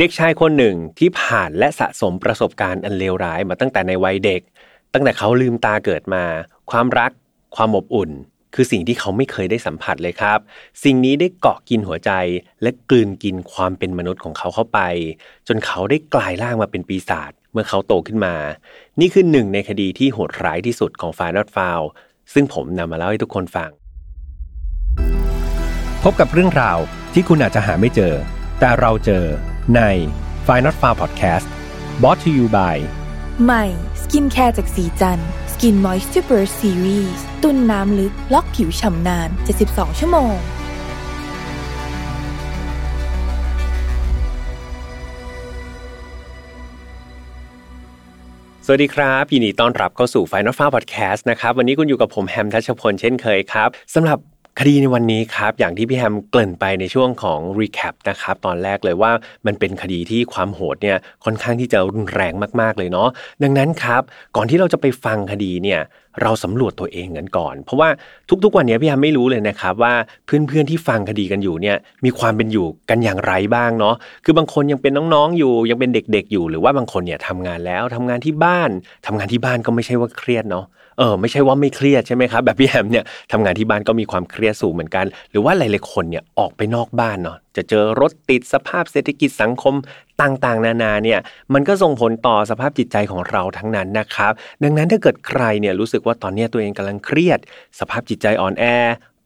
เด็กชายคนหนึ่งที่ผ่านและสะสมประสบการณ์อันเลวร้ายมาตั้งแต่ในวัยเด็ก ตั้งแต่เขาลืมตาเกิดมา ความรัก ความอบอุ่น คือสิ่งที่เขาไม่เคยได้สัมผัสเลยครับ สิ่งนี้ได้เกาะกินหัวใจ และกลืนกินความเป็นมนุษย์ของเขาเข้าไป จนเขาได้กลายร่างมาเป็นปีศาจเมื่อเขาโตขึ้นมา นี่คือหนึ่งในคดีที่โหดร้ายที่สุดของฟา n อ t ฟาวซึ่งผมนำมาเล่าให้ทุกคนฟัง พบกับเรื่องราวที่คุณอาจจะหาไม่เจอ แต่เราเจอใน f i n a l f a r Podcast brought to you by ใหม่สกินแคร์จากสีจันสกินมอยส์ r ู Burst Series ตุนน้ำลึก ล็อกผิวฉ่ำนาน 72 ชั่วโมง สวัสดีครับยินดีต้อนรับเข้าสู่ Final f a r Podcast นะครับ วันนี้คุณอยู่กับผมแฮมทัชพลเช่นเคยครับสำหรับ คดีในวันนี้ครับ อย่างที่พี่แฮมเกริ่นไปในช่วงของ recap นะครับ ตอนแรกเลยว่ามันเป็นคดีที่ความโหดเนี่ยค่อนข้างที่จะรุนแรงมากๆเลยเนาะดังนั้นครับ ก่อนที่เราจะไปฟังคดีเนี่ยเราสำรวจตัวเองกันก่อน เพราะว่าทุกๆวันนี้พี่แฮมไม่รู้เลยนะครับว่าเพื่อนๆที่ฟังคดีกันอยู่เนี่ยมีความเป็นอยู่กันอย่างไรบ้างเนาะคือบางคนยังเป็นน้องๆอยู่ ยังเป็นเด็กๆอยู่หรือว่าบางคนเนี่ยทำงานแล้วทำงานที่บ้านทำงานที่บ้านก็ไม่ใช่ว่าเครียดเนาะ เออไม่ใช่ว่าไม่เครียดใช่ไหมครับแบบพี่แฮมเนี่ยทำงานที่บ้านก็มีความเครียดสูงเหมือนกัน หรือว่าหลายๆคนเนี่ยออกไปนอกบ้านเนาะจะเจอรถติดสภาพเศรษฐกิจสังคมต่างๆ นานาเนี่ยมันก็ส่งผลต่อสภาพจิตใจของเราทั้งนั้นนะครับ ดังนั้นถ้าเกิดใครเนี่ยรู้สึกว่าตอนนี้ตัวเองกำลังเครียด สภาพจิตใจอ่อนแอ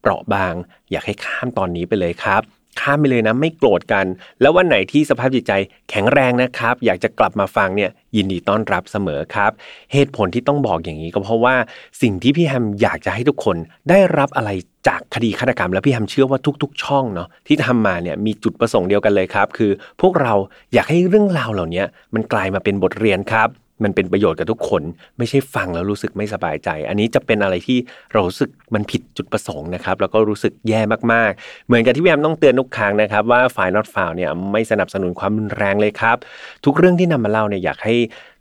เปราะบาง อยากให้ข้ามตอนนี้ไปเลยครับ ข้ามไปเลยนะไม่โกรธกัน แล้ววันไหนที่สภาพจิตใจแข็งแรงนะครับ อยากจะกลับมาฟังเนี่ยยินดีต้อนรับเสมอครับ เหตุผลที่ต้องบอกอย่างนี้ก็เพราะว่าสิ่งที่พี่แฮมอยากจะให้ทุกคนได้รับอะไรจากคดีฆาตกรรม แล้วพี่แฮมเชื่อว่าทุก ๆ ช่องเนาะที่ทำมาเนี่ยมีจุดประสงค์เดียวกันเลยครับ คือพวกเราอยากให้เรื่องราวเหล่านี้มันกลายมาเป็นบทเรียนครับ มันเป็นประโยชน์กับทุกคน ไม่ใช่ฟังแล้วรู้สึกไม่สบายใจ อันนี้จะเป็นอะไรที่เรารู้สึกมันผิดจุดประสงค์นะครับ แล้วก็รู้สึกแย่มากๆ เหมือนกับที่พี่แอมต้องเตือนทุกครั้งนะครับ ว่าฝ่าย not found เนี่ยไม่สนับสนุนความรุนแรงเลยครับ ทุกเรื่องที่นำมาเล่าเนี่ยอยากให้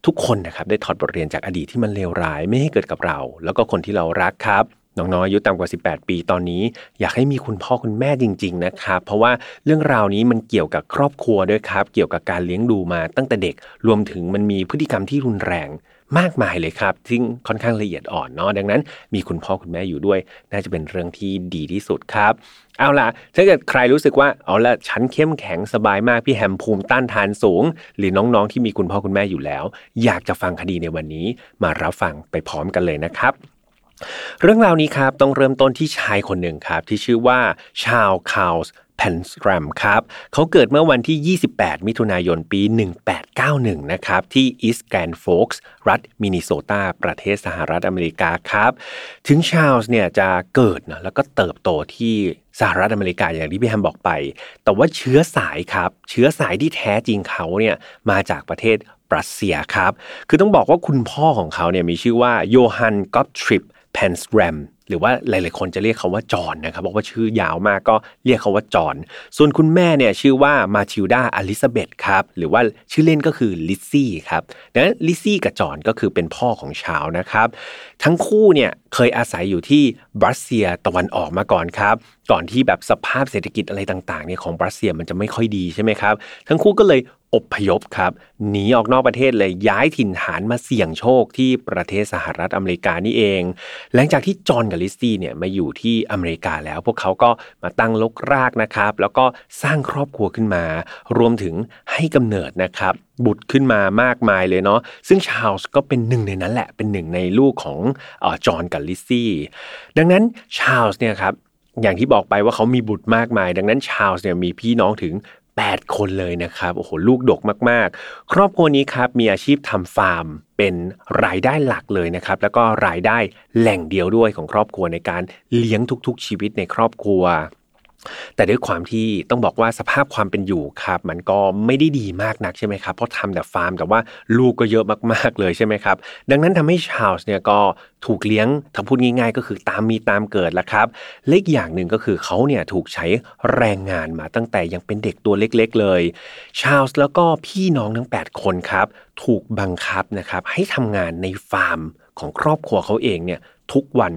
ทุกคนนะครับได้ถอดบทเรียนจากอดีตที่มันเลวร้ายไม่ให้เกิดกับเรา แล้วก็คนที่เรารักครับ น้องๆอายุต่ำกว่า 18 ปีตอนนี้ อยากให้มีคุณพ่อคุณแม่จริง ๆ นะครับ เพราะว่าเรื่องราวนี้มันเกี่ยวกับครอบครัวด้วยครับ เกี่ยวกับการเลี้ยงดูมาตั้งแต่เด็ก รวมถึงมันมีพฤติกรรมที่รุนแรงมากมายเลยครับซึ่งค่อนข้างละเอียดอ่อนเนาะดังนั้น มีคุณพ่อคุณแม่อยู่ด้วย น่าจะเป็นเรื่องที่ดีที่สุดครับ เอาล่ะถ้าเกิดใครรู้สึกว่าเอาล่ะฉันเข้มแข็งสบายมากพี่แฮมภูมิต้านทานสูง หรือน้องๆที่มีคุณพ่อคุณแม่อยู่แล้ว อยากจะฟังคดีในวันนี้ มารับฟังไปพร้อมกันเลยนะครับ เรื่องราวนี้ครับต้องเริ่มต้นที่ชายคนหนึ่งครับ ที่ชื่อว่าชาร์ลส์ คาร์ล แพนซแรมครับเขาเกิดเมื่อวันที่ 28 มิถุนายนปี 1891 นะครับ ที่ East Grand Forksรัฐมินนิโซตา ประเทศสหรัฐอเมริกาครับ ถึงชาลส์เนี่ยจะเกิดนะแล้วก็เติบโตที่สหรัฐอเมริกาอย่างที่พี่แฮมบอกไป แต่ว่าเชื้อสายครับ เชื้อสายที่แท้จริงเขาเนี่ยมาจากประเทศรัสเซียครับ คือต้องบอกว่าคุณพ่อของเขาเนี่ยมีชื่อว่าโยฮันก็ตทริป แพนสแรมหรือว่าหลาย ๆ คนจะเรียกเขาว่าจอนนะครับบอกว่าชื่อยาวมากก็เรียกเขาว่าจอนส่วนคุณแม่เนี่ยชื่อว่ามาทิลดาอลิซาเบธครับหรือว่าชื่อเล่นก็คือลิซซี่ครับดังนั้นลิซซี่กับจอนก็คือเป็นพ่อของชาวนะครับ ทั้งคู่เนี่ยเคยอาศัยอยู่ที่บรัสเซียตะวันออกมาก่อนครับ ก่อนที่แบบสภาพเศรษฐกิจอะไรต่างๆเนี่ยของบรัสเซียมันจะไม่ค่อยดีใช่ไหมครับ ทั้งคู่ก็เลยอบพยพครับหนีออกนอกประเทศเลยย้ายถิ่นฐานมาเสี่ยงโชคที่ประเทศสหรัฐอเมริกานี่เอง หลังจากที่จอห์นกับลิซซี่เนี่ยมาอยู่ที่อเมริกาแล้ว พวกเขาก็มาตั้งลกรากนะครับ แล้วก็สร้างครอบครัวขึ้นมา รวมถึงให้กำเนิดนะครับ บุตรขึ้นมามากมายเลยเนาะซึ่งชาลส์ก็เป็นหนึ่งในนั้นแหละเป็นหนึ่งในลูกของจอห์นกับลิซซี่ดังนั้นชาลส์เนี่ยครับ อย่างที่บอกไปว่าเขามีบุตรมากมาย ดังนั้นชาลส์เนี่ยมีพี่น้องถึง 8 คนเลยนะครับโอ้โหลูกดกมากๆ ครอบครัวนี้ครับมีอาชีพทำฟาร์มเป็นรายได้หลักเลยนะครับ แล้วก็รายได้แหล่งเดียวด้วยของครอบครัวในการเลี้ยงทุกๆชีวิตในครอบครัว แต่ด้วยความที่ต้องบอกว่าสภาพความเป็นอยู่ครับมันก็ไม่ได้ดีมากนักใช่ไหมครับเพราะทำแต่ฟาร์มแต่ว่าลูกก็เยอะมากๆเลยใช่ไหมครับดังนั้นทำให้ชาลส์เนี่ยก็ถูกเลี้ยงถ้าพูดง่ายๆ ก็คือตามมีตามเกิดละครับเล็กอย่างหนึ่งก็คือเขาเนี่ยถูกใช้แรงงานมาตั้งแต่ยังเป็นเด็กตัวเล็กๆเลยชาลส์แล้วก็พี่น้องทั้ง 8 คนครับถูกบังคับนะครับให้ทำงานในฟาร์มของครอบครัวเขาเองเนี่ยทุกวัน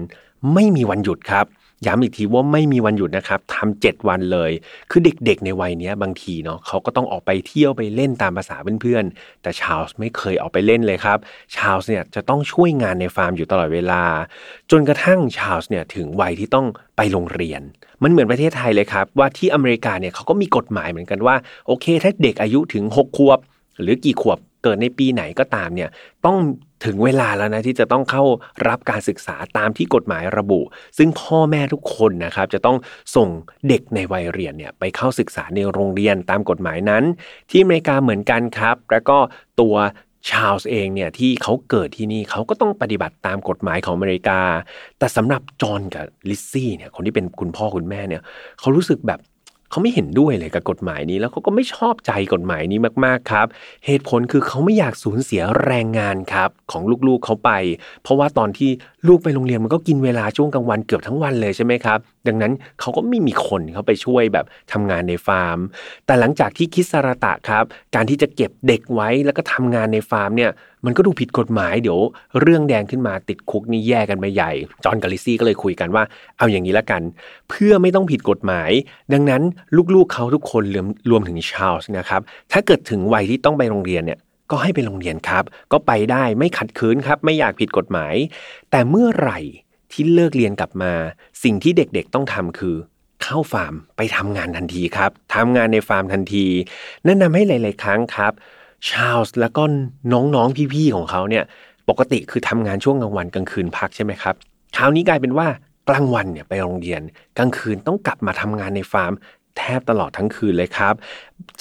ไม่มีวันหยุดครับ ย้ำอีกทีว่าไม่มีวันหยุดนะครับทำเจ็ดวันเลย คือเด็กๆในวัยนี้บางทีเนาะเขาก็ต้องออกไปเที่ยวไปเล่นตามภาษาเพื่อนๆ แต่ชาลส์ไม่เคยออกไปเล่นเลยครับ ชาลส์เนี่ยจะต้องช่วยงานในฟาร์มอยู่ตลอดเวลา จนกระทั่งชาลส์เนี่ยถึงวัยที่ต้องไปโรงเรียน มันเหมือนประเทศไทยเลยครับ ว่าที่อเมริกาเนี่ยเขาก็มีกฎหมายเหมือนกันว่าโอเค ถ้าเด็กอายุถึง 6 ขวบ หรือกี่ขวบเกิดในปีไหนก็ตามเนี่ยต้อง ถึงเวลาแล้วนะที่จะต้องเข้ารับการศึกษาตามที่กฎหมายระบุ ซึ่งพ่อแม่ทุกคนนะครับจะต้องส่งเด็กในวัยเรียนเนี่ยไปเข้าศึกษาในโรงเรียนตามกฎหมายนั้น ที่อเมริกาเหมือนกันครับ แล้วก็ตัวชาลส์เองเนี่ยที่เขาเกิดที่นี่เขาก็ต้องปฏิบัติตามกฎหมายของอเมริกา แต่สำหรับจอห์นกับลิซซี่เนี่ยคนที่เป็นคุณพ่อคุณแม่เนี่ยเขารู้สึกแบบ เขาไม่เห็นด้วยเลยกับกฎหมายนี้ แล้วเขาก็ไม่ชอบใจกฎหมายนี้มากๆครับ เหตุผลคือเขาไม่อยากสูญเสียแรงงานครับของลูกๆเขาไป เพราะว่าตอนที่ลูกไปโรงเรียนมันก็กินเวลาช่วงกลางวันเกือบทั้งวันเลยใช่ไหมครับ ดังนั้นเขาก็ไม่มีคนเขาไปช่วยแบบทำงานในฟาร์ม แต่หลังจากที่คิดสารตะครับ การที่จะเก็บเด็กไว้แล้วก็ทำงานในฟาร์มเนี่ย มันก็ดูผิดกฎหมายเดี๋ยวเรื่องแดงขึ้นมาติดคุกนี่แย่กันไปใหญ่ จอห์นกับลิซี่ก็เลยคุยกันว่า เอาอย่างนี้ละกัน เพื่อไม่ต้องผิดกฎหมาย ดังนั้นลูกๆเขาทุกคนรวมรวมถึงชาลส์นะครับ ถ้าเกิดถึงวัยที่ต้องไปโรงเรียนเนี่ยก็ให้ไปโรงเรียนครับ ก็ไปได้ไม่ขัดขืนครับ ไม่อยากผิดกฎหมาย แต่เมื่อไหร่ที่เลิกเรียนกลับมา สิ่งที่เด็กๆต้องทำคือเข้าฟาร์มไปทำงานทันทีครับทำงานในฟาร์มทันทีแนะนำให้หลาย ๆ ครั้งครับ ชาลส์แล้วก็น้องๆพี่ๆของเขาเนี่ยปกติคือทำงานช่วงกลางวันกลางคืนพักใช่ไหมครับคราวนี้กลายเป็นว่ากลางวันเนี่ยไปโรงเรียน กลางคืนต้องกลับมาทำงานในฟาร์ม แทบตลอดทั้งคืนเลยครับ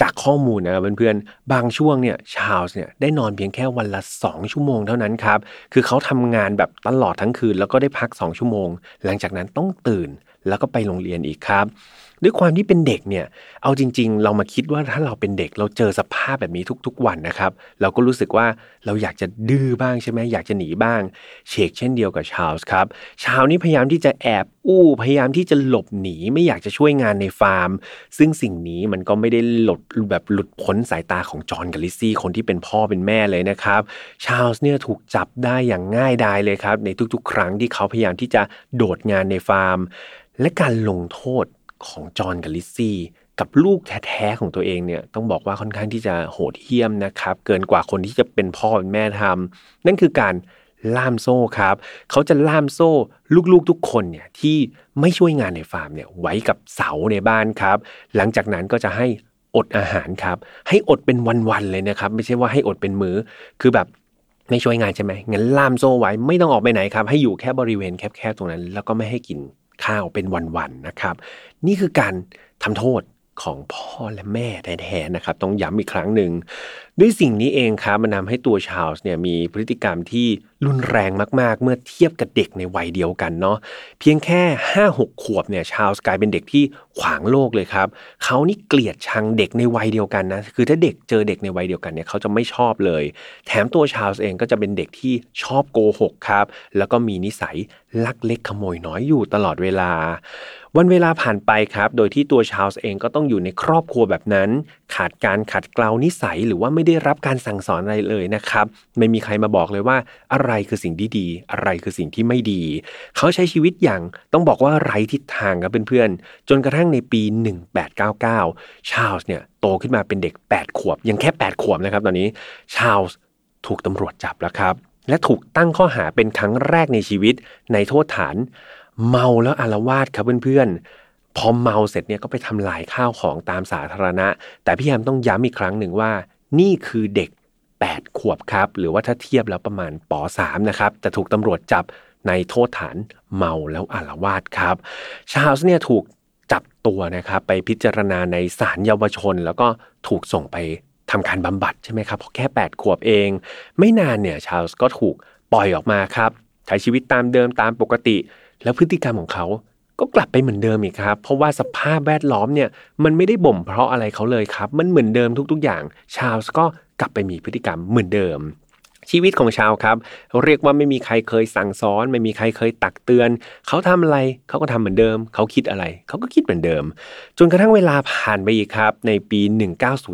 จากข้อมูลนะครับเพื่อนๆ บางช่วงเนี่ยชาลส์เนี่ยได้นอนเพียงแค่วันละ 2 ชั่วโมงเท่านั้นครับ คือเขาทำงานแบบตลอดทั้งคืน แล้วก็ได้พัก 2 ชั่วโมง หลังจากนั้นต้องตื่นแล้วก็ไปโรงเรียนอีกครับ ด้วยความที่เป็นเด็กเนี่ย เอาจริง ๆ เรามาคิดว่าถ้าเราเป็นเด็กเราเจอสภาพแบบนี้ทุก ๆ วันนะครับ เราก็รู้สึกว่าเราอยากจะดื้อบ้างใช่ไหมอยากจะหนีบ้าง เชกเช่นเดียวกับชาลส์ครับ ชาวนี้พยายามที่จะแอบอู้พยายามที่จะหลบหนีไม่อยากจะช่วยงานในฟาร์ม ซึ่งสิ่งนี้มันก็ไม่ได้หลดแบบหลุดพ้นสายตาของจอห์นกับลิซซี่คนที่เป็นพ่อเป็นแม่เลยนะครับ ชาลส์เนี่ยถูกจับได้อย่างง่ายดายเลยครับ ในทุกๆ ครั้งที่เขาพยายามที่จะโดดงานในฟาร์ม และการลงโทษของจอห์นกับลิซซี่กับลูกแท้ๆของตัวเองเนี่ยต้องบอกว่าค่อนข้างที่จะโหดเหี้ยมนะครับ เกินกว่าคนที่จะเป็นพ่อเป็นแม่ทำนั่นคือการล่ามโซ่ครับ เขาจะล่ามโซ่ลูกๆทุกคนเนี่ยที่ไม่ช่วยงานในฟาร์มเนี่ยไว้กับเสาในบ้านครับ หลังจากนั้นก็จะให้ อดอาหารครับ ให้อดเป็นวันๆเลยนะครับ ไม่ใช่ว่าให้อดเป็นมือ้อคือแบบไม่ช่วยงานใช่ไหมงั้นล่ามโซ่ไว้ไม่ต้องออกไปไหนครับ ให้อยู่แค่บริเวณแคบๆตรงนั้น แล้วก็ไม่ให้กินข้าวเป็นวันๆนะครับ นี่คือการทำโทษของพ่อและแม่แท้ๆนะครับ ต้องย้ำอีกครั้งหนึ่ง ด้วยสิ่งนี้เองครับมันนาให้ตัวชาลส์เนี่ยมีพฤติกรรมที่ รุนแรงมากๆ เมื่อเทียบกับเด็กในวัยเดียวกันเนาะเพียงแค่ 5 6 ขวบเนี่ยชาลส์กลายเป็นเด็กที่ขวางโลกเลยครับเขานี่เกลียดชังเด็กในวัยเดียวกันนะคือถ้าเด็กเจอเด็กในวัยเดียวกันเนี่ยเขาจะไม่ชอบเลย แถมตัวชาลส์เองก็จะเป็นเด็กที่ชอบโกหกครับ แล้วก็มีนิสัยลักเล็กขโมยน้อยอยู่ตลอดเวลา วันเวลาผ่านไปครับ โดยที่ตัวชาลส์เองก็ต้องอยู่ในครอบครัวแบบนั้น ขาดการขัดเกลานิสัย หรือว่าไม่ได้รับการสั่งสอนอะไรเลยนะครับ ไม่มีใครมาบอกเลยว่าอะไรคือสิ่งที่ดี อะไรคือสิ่งที่ไม่ดี เขาใช้ชีวิตอย่างต้องบอกว่าไร้ทิศทางครับเพื่อนๆ จนกระทั่งในปี 1899 ชาลส์เนี่ยโตขึ้นมาเป็นเด็ก 8 ขวบ ยังแค่ 8 ขวบนะครับตอนนี้ ชาลส์ถูกตำรวจจับแล้วครับ และถูกตั้งข้อหาเป็นครั้งแรกในชีวิตในโทษฐาน เมาแล้วอารวาสครับเพื่อนๆ พอเมาเสร็จเนี่ยก็ไปทำลายข้าวของตามสาธารณะ แต่พี่แฮมต้องย้ำอีกครั้งหนึ่งว่า นี่คือเด็ก 8 ขวบครับ หรือว่าถ้าเทียบแล้วประมาณป .3 นะครับจะถูกตำรวจจับในโทษฐานเมาแล้วอารวาสครับ ชาลส์เนี่ยถูกจับตัวนะครับไปพิจารณาในศาลเยาวชน แล้วก็ถูกส่งไปทำการบำบัดใช่ไหมครับเพราะแค่ 8 ขวบเอง ไม่นานเนี่ยชาลส์ก็ถูกปล่อยออกมาครับใช้ชีวิตตามเดิมตามปกติ แล้วพฤติกรรมของเขา ก็กลับไปเหมือนเดิมอีกครับ เพราะว่าสภาพแวดล้อมเนี่ยมันไม่ได้บ่มเพราะอะไรเขาเลยครับ มันเหมือนเดิมทุกๆอย่าง ชาลส์ก็กลับไปมีพฤติกรรมเหมือนเดิม ชีวิตของชาวครับ เรียกว่าไม่มีใครเคยสั่งสอน ไม่มีใครเคยตักเตือน เขาทำอะไรเขาก็ทำเหมือนเดิม เขาคิดอะไร เขาก็คิดเหมือนเดิม จนกระทั่งเวลาผ่านไปอีกครับ ในปี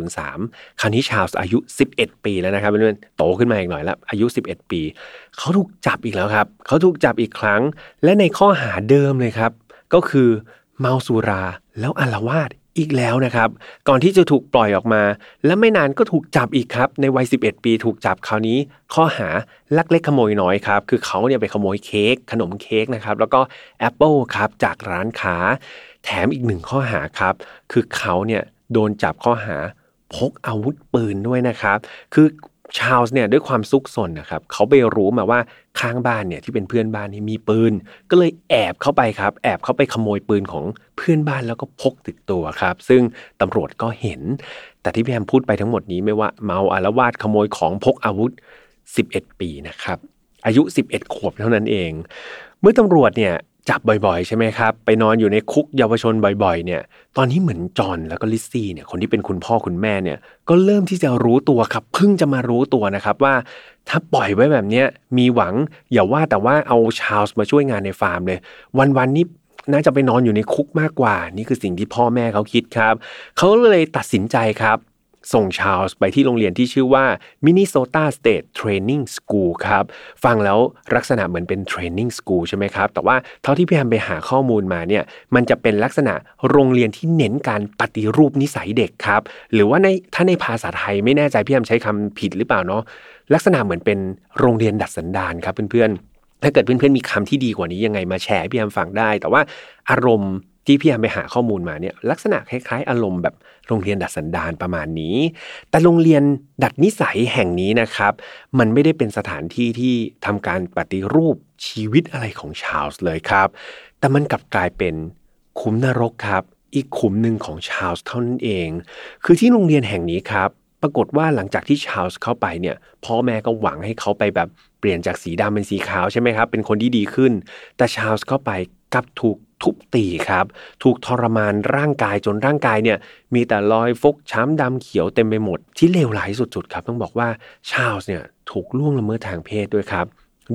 1903 คราวนี้ชาวอายุ 11 ปีแล้วนะครับเพื่อนโตขึ้นมาอีกหน่อยแล้วอายุ 11 ปี เขาถูกจับอีกแล้วครับ เขาถูกจับอีกครั้ง และในข้อหาเดิมเลยครับ ก็คือเมาสุราแล้วอารวาสอีกแล้วนะครับ ก่อนที่จะถูกปล่อยออกมา และไม่นานก็ถูกจับอีกครับ ในวัย 11 ปีถูกจับคราวนี้ ข้อหาลักเล็กขโมยน้อยครับ คือเขาเนี่ยไปขโมยเค้กขนมเค้กนะครับ แล้วก็แอปเปิลครับจากร้านค้า แถมอีกหนึ่งข้อหาครับ คือเขาเนี่ยโดนจับข้อหาพกอาวุธปืนด้วยนะครับ คือ ชาลส์เนี่ยด้วยความซุกซนนะครับเขาไปรู้มาว่าข้างบ้านเนี่ยที่เป็นเพื่อนบ้านนี่มีปืน ก็เลยแอบเข้าไปครับ แอบเข้าไปขโมยปืนของเพื่อนบ้านแล้วก็พกติดตัวครับ ซึ่งตำรวจก็เห็น แต่ที่พี่แฮมพูดไปทั้งหมดนี้ไม่ว่าเมาอาละวาดขโมยของพกอาวุธ 11 ปีนะครับอายุ 11 ขวบเท่านั้นเอง เมื่อตำรวจเนี่ย จับบ่อยๆ ใช่ไหมครับ ไปนอนอยู่ในคุกเยาวชนบ่อยๆ เนี่ย ตอนนี้เหมือนจอห์นแล้วก็ลิซซี่เนี่ยคนที่เป็นคุณพ่อคุณแม่เนี่ยก็เริ่มที่จะรู้ตัวครับเพิ่งจะมารู้ตัวนะครับว่า ถ้าปล่อยไว้แบบเนี้ยมีหวังอย่าว่าแต่ว่าเอาชาลส์มาช่วยงานในฟาร์มเลย วันๆนี้น่าจะไปนอนอยู่ในคุกมากกว่า นี่คือสิ่งที่พ่อแม่เขาคิดครับเขาเลยตัดสินใจครับ ส่งชาลส์ไปที่โรงเรียนที่ชื่อว่า Minnesota State Training School ครับ ฟังแล้วลักษณะเหมือนเป็น Training School ใช่ไหมครับ แต่ว่าเท่าที่พี่แฮมไปหาข้อมูลมาเนี่ย มันจะเป็นลักษณะโรงเรียนที่เน้นการปฏิรูปนิสัยเด็กครับ หรือว่าในถ้าในภาษาไทยไม่แน่ใจพี่แฮมใช้คำผิดหรือเปล่าเนาะ ลักษณะเหมือนเป็นโรงเรียนดัดสันดานครับเพื่อนๆถ้าเกิดเพื่อนๆมีคำที่ดีกว่านี้ยังไงมาแชร์พี่แฮมฟังได้ แต่ว่าอารมณ์ ที่พี่แอมไปหาข้อมูลมาเนี่ยลักษณะคล้ายๆ อารมณ์แบบโรงเรียนดัดสันดานประมาณนี้ แต่โรงเรียนดัดนิสัยแห่งนี้นะครับ มันไม่ได้เป็นสถานที่ที่ทำการปฏิรูปชีวิตอะไรของชาลส์เลยครับ แต่มันกลับกลายเป็นขุมนรกครับ อีกขุมหนึ่งของชาลส์เท่านั้นเอง คือที่โรงเรียนแห่งนี้ครับปรากฏว่าหลังจากที่ชาลส์เข้าไปเนี่ยพ่อแม่ก็หวังให้เขาไปแบบเปลี่ยนจากสีดำเป็นสีขาวใช่ไหมครับ เป็นคนที่ดีขึ้น แต่ชาลส์เข้าไปกลับถูก ทุบตีครับ ถูกทรมานร่างกายจนร่างกายเนี่ยมีแต่รอยฟกช้ำดำเขียวเต็มไปหมด ที่เลวร้ายสุดๆครับ ต้องบอกว่าชาลส์เนี่ยถูกล่วงละเมิดทางเพศด้วยครับ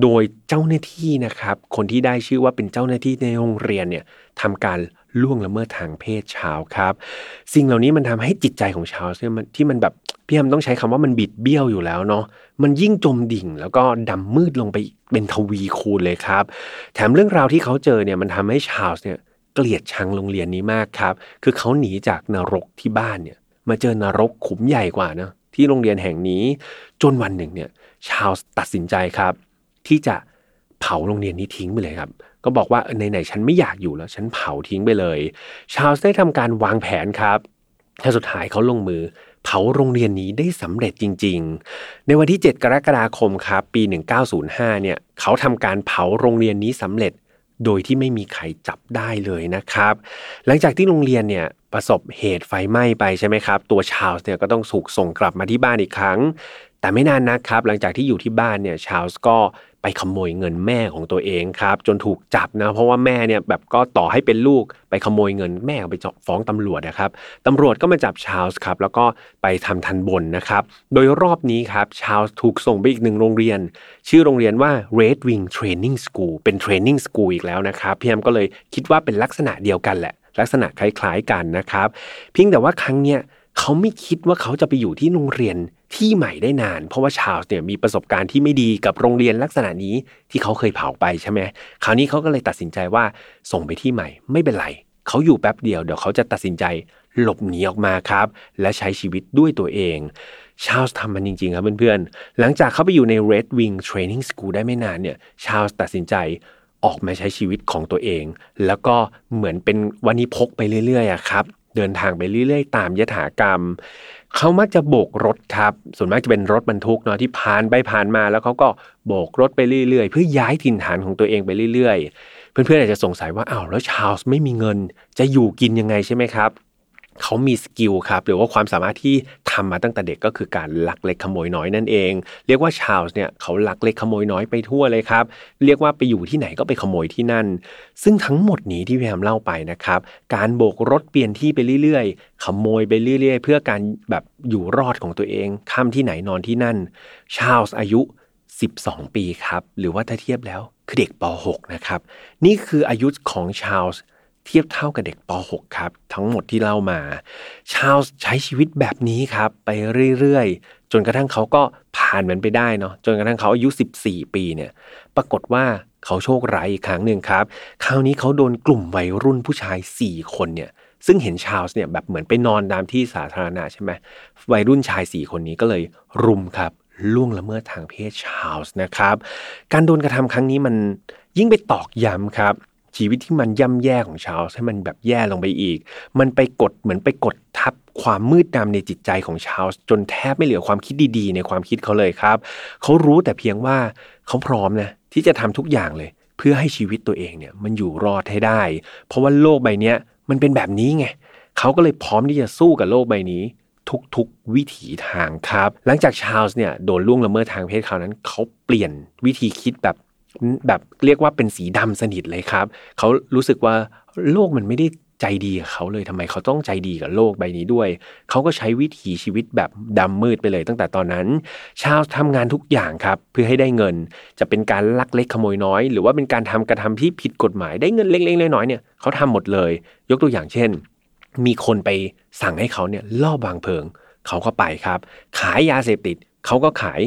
โดยเจ้าหน้าที่นะครับ คนที่ได้ชื่อว่าเป็นเจ้าหน้าที่ในโรงเรียนเนี่ยทำการ ล่วงละเมิดทางเพศชาวครับ สิ่งเหล่านี้มันทำให้จิตใจของชาวเนี่มันที่มันแบบพี่แอมต้องใช้คำว่ามันบิดเบี้ยวอยู่แล้วเนาะมันยิ่งจมดิ่งแล้วก็ดำมืดลงไปเป็นทวีคูณเลยครับ แถมเรื่องราวที่เขาเจอเนี่ยมันทำให้ชาวเนี่ยเกลียดชังโรงเรียนนี้มากครับ คือเขาหนีจากนรกที่บ้านเนี่ย มาเจอนรกขุมใหญ่กว่านะที่โรงเรียนแห่งนี้จนวันหนึ่งเนี่ย ชาวตัดสินใจครับ ที่จะ เผาโรงเรียนนี้ทิ้งไปเลยครับ ก็บอกว่าในไหนฉันไม่อยากอยู่แล้ว ฉันเผาทิ้งไปเลย ชาวได้ทำการวางแผนครับและสุดท้ายเขาลงมือเผาโรงเรียนนี้ได้สำเร็จจริง ๆ ในวันที่ 7 กรกฎาคมครับปี 1905 เนี่ยเขาทำการเผาโรงเรียนนี้สำเร็จ โดยที่ไม่มีใครจับได้เลยนะครับ หลังจากที่โรงเรียนเนี่ยประสบเหตุไฟไหม้ไปใช่ไหมครับ ตัวชาลส์เนี่ยก็ต้องถูกส่งกลับมาที่บ้านอีกครั้ง แต่ไม่นานนักครับ หลังจากที่อยู่ที่บ้านเนี่ยชาลส์ก็ ไปขโมยเงินแม่ของตัวเองครับจนถูกจับนะเพราะว่าแม่เนี่ยแบบก็ต่อให้เป็นลูกไปขโมยเงินแม่ไปฟ้องตำรวจนะครับตำรวจก็มาจับชาลส์ครับแล้วก็ไปทำทันบนนะครับโดยรอบนี้ครับชาลส์ถูกส่งไปอีกหนึ่งโรงเรียน ชื่อโรงเรียนว่า Red Wing Training School เป็น Training School อีกแล้วนะครับพี่แอมก็เลยคิดว่าเป็นลักษณะเดียวกันแหละ ลักษณะคล้ายๆกันนะครับเพียงแต่ว่าครั้งเนี้ยเขาไม่คิดว่าเขาจะไปอยู่ที่โรงเรียน ที่ใหม่ได้นาน เพราะว่าชาลส์เนี่ยมีประสบการณ์ที่ไม่ดีกับโรงเรียนลักษณะนี้ที่เขาเคยเผาไปใช่ไหมคราวนี้เขาก็เลยตัดสินใจว่าส่งไปที่ใหม่ไม่เป็นไรเขาอยู่แป๊บเดียวเดี๋ยวเขาจะตัดสินใจหลบหนีออกมาครับ และใช้ชีวิตด้วยตัวเองชาลส์ทำมันจริงๆครับเพื่อนๆ หลังจากเขาไปอยู่ใน Red Wing Training School ได้ไม่นานเนี่ยชาลส์ตัดสินใจออกมาใช้ชีวิตของตัวเอง แล้วก็เหมือนเป็นวันนี้พกไปเรื่อยๆครับ เดินทางไปเรื่อยๆ ตามยถากรรม เขามักจะโบกรถครับ ส่วนมากจะเป็นรถบรรทุกเนาะที่ผ่านไปผ่านมาแล้วเขาก็โบกรถไปเรื่อยๆ เพื่อย้ายถิ่นฐานของตัวเองไปเรื่อยๆ เพื่อนๆอาจจะสงสัยว่าอ้าวแล้วชาลส์ไม่มีเงิน จะอยู่กินยังไงใช่ไหมครับ เขามี skill ครับหรือว่าความสามารถที่ทำมาตั้งแต่เด็กก็คือการลักเล็กขโมยน้อยนั่นเอง เรียกว่าชาลส์เนี่ยเขาลักเล็กขโมยน้อยไปทั่วเลยครับ เรียกว่าไปอยู่ที่ไหนก็ไปขโมยที่นั่น ซึ่งทั้งหมดนี้ที่พี่แฮมเล่าไปนะครับ การโบกรถเปลี่ยนที่ไปเรื่อยๆ ขโมยไปเรื่อยๆ เพื่อการแบบอยู่รอดของตัวเองข้ามที่ไหนนอนที่นั่น ชาลส์อายุ 12 ปีครับหรือว่าถ้าเทียบแล้วคือเด็กป .6 นะครับนี่คืออายุของชาลส์ เทียบเท่ากับเด็กป .6 ครับ ทั้งหมดที่เล่ามา ชาล์ใช้ชีวิตแบบนี้ครับ ไปเรื่อยๆ จนกระทั่งเขาก็ผ่านมันไปได้เนาะจนกระทั่งเขาอายุ 14 ปีเนี่ย ปรากฏว่าเขาโชคร้ายอีกครั้งหนึ่งครับ คราวนี้เขาโดนกลุ่มวัยรุ่นผู้ชาย 4 คนเนี่ยซึ่งเห็นชาลส์เนี่ยแบบเหมือนไปนอนตามที่สาธารณะใช่ไหมวัยรุ่นชาย4คนนี้ก็เลยรุมครับล่วงละเมิดทางเพศชาลส์นะครับ การโดนกระทำครั้งนี้มันยิ่งไปตอกย้ำครับ ชีวิตที่มันย่ำแย่ของชาลส์ให้มันแบบแย่ลงไปอีก มันไปกดเหมือนไปกดทับความมืดดำในจิตใจของชาลส์จนแทบไม่เหลือความคิดดีๆ ในความคิดเขาเลยครับ เขารู้แต่เพียงว่าเขาพร้อมนะที่จะทำทุกอย่างเลย เพื่อให้ชีวิตตัวเองเนี่ยมันอยู่รอดให้ได้ เพราะว่าโลกใบนี้มันเป็นแบบนี้ไงเขาก็เลยพร้อมที่จะสู้กับโลกใบนี้ทุกๆ วิถีทางครับ หลังจากชาลส์เนี่ยโดนล่วงละเมิดทางเพศคราวนั้น เขาเปลี่ยนวิธีคิดแบบ แบบเรียกว่าเป็นสีดำสนิทเลยครับ เขารู้สึกว่าโลกมันไม่ได้ใจดีกับเขาเลยทำไมเขาต้องใจดีกับโลกใบนี้ด้วย เขาก็ใช้วิถีชีวิตแบบดำมืดไปเลย ตั้งแต่ตอนนั้น ชาวทำงานทุกอย่างครับ เพื่อให้ได้เงิน จะเป็นการลักเล็กขโมยน้อย หรือว่าเป็นการทำกระทำที่ผิดกฎหมายได้เงินเล็กๆน้อยๆเนี่ยเขาทำหมดเลย ยกตัวอย่างเช่น มีคนไปสั่งให้เขาเนี่ยลอบวางเพลิง เขาก็ไปครับ ขายยาเสพติดเขาก็ขาย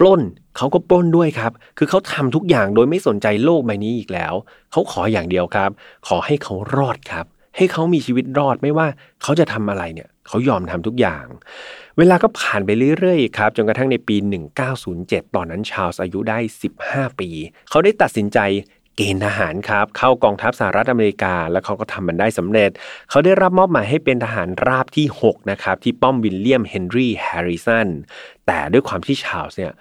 ปล้นเขาก็ปล้นด้วยครับ คือเขาทำทุกอย่างโดยไม่สนใจโลกใบนี้อีกแล้ว เขาขออย่างเดียวครับ ขอให้เขารอดครับ ให้เขามีชีวิตรอดไม่ว่าเขาจะทำอะไรเนี่ยเขายอมทำทุกอย่าง เวลาก็ผ่านไปเรื่อยๆครับจนกระทั่งในปี 1907 ตอนนั้นชาลส์อายุได้ 15 ปี เขาได้ตัดสินใจ เกณฑ์ทหารครับ เข้ากองทัพสหรัฐอเมริกา แล้วเขาก็ทำมันได้สำเร็จ เขาได้รับมอบหมายให้เป็นทหารราบที่ 6 นะครับ ที่ป้อมวิลเลียมเฮนรี่แฮร์ริสันแต่ด้วยความที่ชาวเนี่ย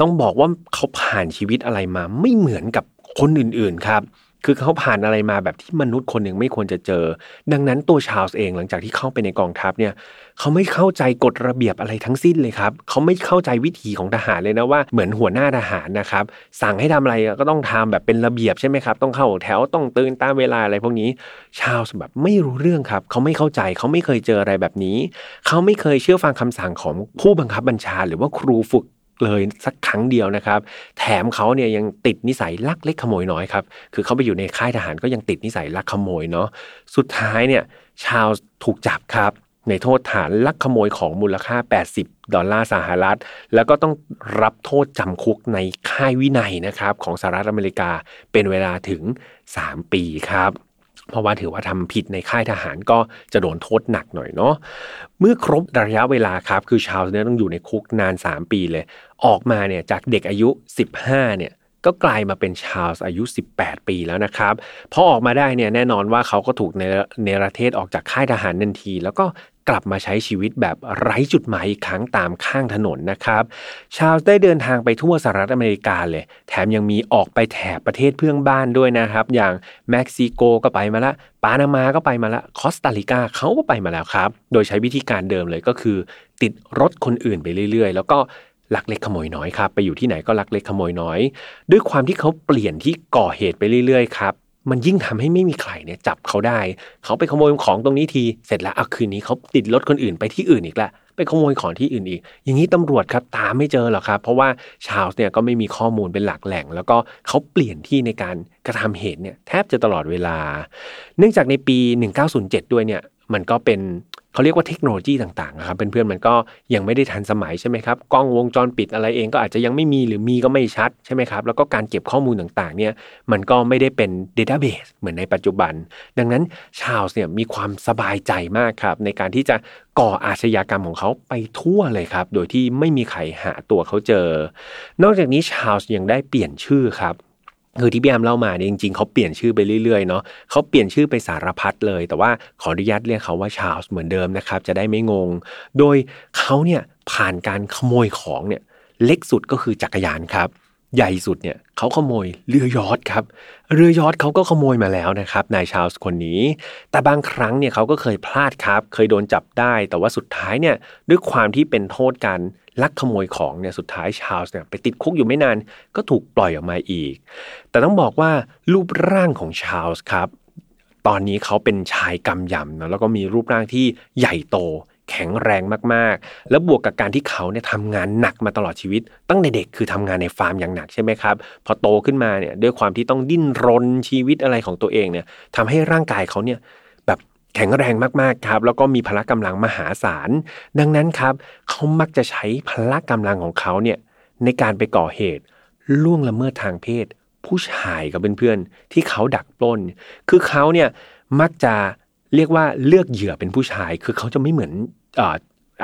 ต้องบอกว่าเขาผ่านชีวิตอะไรมาไม่เหมือนกับคนอื่นๆครับ คือเขาผ่านอะไรมาแบบที่มนุษย์คนหนึ่งไม่ควรจะเจอ ดังนั้นตัวชาลส์เองหลังจากที่เข้าไปในกองทัพเนี่ยเขาไม่เข้าใจกฎระเบียบอะไรทั้งสิ้นเลยครับเขาไม่เข้าใจวิถีของทหารเลยนะว่าเหมือนหัวหน้าทหารนะครับสั่งให้ทำอะไรก็ต้องทำแบบเป็นระเบียบใช่ไหมครับต้องเข้าแถวต้องตื่นตามเวลาอะไรพวกนี้ ชาลส์แบบไม่รู้เรื่องครับเขาไม่เข้าใจเขาไม่เคยเจออะไรแบบนี้ เขาไม่เคยเชื่อฟังคำสั่งของผู้บังคับบัญชา หรือว่าครูฝึก เลยสักครั้งเดียวนะครับ แถมเขาเนี่ยยังติดนิสัยลักเล็กขโมยน้อยครับ คือเขาไปอยู่ในค่ายทหารก็ยังติดนิสัยลักขโมยเนาะ สุดท้ายเนี่ยชาวถูกจับครับ ในโทษฐานลักขโมยของมูลค่า 80 ดอลลาร์สหรัฐ แล้วก็ต้องรับโทษจำคุกในค่ายวินัยนะครับของสหรัฐอเมริกาเป็นเวลาถึง 3 ปีครับ เพราะว่าถือว่าทำผิดในค่ายทหารก็จะโดนโทษหนักหน่อยเนาะเมื่อครบระยะเวลาครับ คือชาวเนี่ยต้องอยู่ในคุกนาน 3 ปีเลย ออกมาเนี่ยจากเด็กอายุ 15เนี่ยก็กลายมาเป็นชาวอายุ 18 ปีแล้วนะครับพอออกมาได้เนี่ยแน่นอนว่าเขาก็ถูกในเนรเทศออกจากค่ายทหารทันที แล้วก็ กลับมาใช้ชีวิตแบบไร้จุดหมายอีกครั้งตามข้างถนนนะครับ ชาลส์ได้เดินทางไปทั่วสหรัฐอเมริกาเลย แถมยังมีออกไปแถบประเทศเพื่อนบ้านด้วยนะครับ อย่างเม็กซิโกก็ไปมาละปานามาก็ไปมาละคอสตาริกาเขาก็ไปมาแล้วครับ โดยใช้วิธีการเดิมเลยก็คือ ติดรถคนอื่นไปเรื่อย ๆ แล้วก็ลักเล็กขโมยน้อยครับไปอยู่ที่ไหนก็ลักเล็กขโมยน้อย ด้วยความที่เขาเปลี่ยนที่ก่อเหตุไปเรื่อยๆครับ มันยิ่งทำให้ไม่มีใครเนี่ยจับเขาได้ เขาไปขโมยของตรงนี้ทีเสร็จแล้วเอาคืนนี้เขาติดรถคนอื่นไปที่อื่นอีกละไปขโมยของที่อื่นอีก อย่างนี้ตำรวจครับตามไม่เจอหรอกครับ เพราะว่าชาวเนี่ยก็ไม่มีข้อมูลเป็นหลักแหล่ง แล้วก็เขาเปลี่ยนที่ในการกระทำเหตุเนี่ยแทบจะตลอดเวลา เนื่องจากในปี 1907 ด้วยเนี่ย มันก็เป็นเขาเรียกว่าเทคโนโลยีต่างๆนะครับเพื่อนๆมันก็ยังไม่ได้ทันสมัยใช่ไหมครับกล้องวงจรปิดอะไรเองก็อาจจะยังไม่มีหรือมีก็ไม่ชัดใช่ไหมครับแล้วก็การเก็บข้อมูลต่างๆเนี่ยมันก็ไม่ได้เป็นเดต้าเบสเหมือนในปัจจุบัน ดังนั้นชาลส์เนี่ยมีความสบายใจมากครับในการที่จะก่ออาชญากรรมของเขาไปทั่วเลยครับ โดยที่ไม่มีใครหาตัวเขาเจอ นอกจากนี้ชาลส์ยังได้เปลี่ยนชื่อครับ คือที่พี่แอมเล่ามาเนี่ยจริงๆเขาเปลี่ยนชื่อไปเรื่อยๆเนาะเขาเปลี่ยนชื่อไปสารพัดเลย แต่ว่าขออนุญาตเรียกเขาว่าชาลส์เหมือนเดิมนะครับ จะได้ไม่งง โดยเขาเนี่ยผ่านการขโมยของเนี่ยเล็กสุดก็คือจักรยานครับ ใหญ่สุดเนี่ยเขาขโมยเรือยอทครับเรือยอทเขาก็ขโมยมาแล้วนะครับนายชาลส์คนนี้ แต่บางครั้งเนี่ยเขาก็เคยพลาดครับ เคยโดนจับได้ แต่ว่าสุดท้ายเนี่ยด้วยความที่เป็นโทษการ ลักขโมยของเนี่ยสุดท้ายชาลส์เนี่ยไปติดคุกอยู่ไม่นานก็ถูกปล่อยออกมาอีก แต่ต้องบอกว่ารูปร่างของชาลส์ครับ ตอนนี้เขาเป็นชายกำยำนะแล้วก็มีรูปร่างที่ใหญ่โตแข็งแรงมากๆ แล้วบวกกับการที่เขาเนี่ยทำงานหนักมาตลอดชีวิต ตั้งแต่เด็กคือทำงานในฟาร์มอย่างหนักใช่ไหมครับ พอโตขึ้นมาเนี่ยด้วยความที่ต้องดิ้นรนชีวิตอะไรของตัวเองเนี่ยทำให้ร่างกายเขาเนี่ย แข็งแรงมากๆครับ แล้วก็มีพละกำลังมหาศาล ดังนั้นครับเขามักจะใช้พละกำลังของเขาเนี่ยในการไปก่อเหตุ ล่วงละเมิดทางเพศ ผู้ชายกับเพื่อนๆที่เขาดักปล้น คือเขาเนี่ยมักจะเรียกว่าเลือกเหยื่อเป็นผู้ชาย คือเขาจะไม่เหมือน